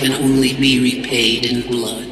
can only be repaid in blood.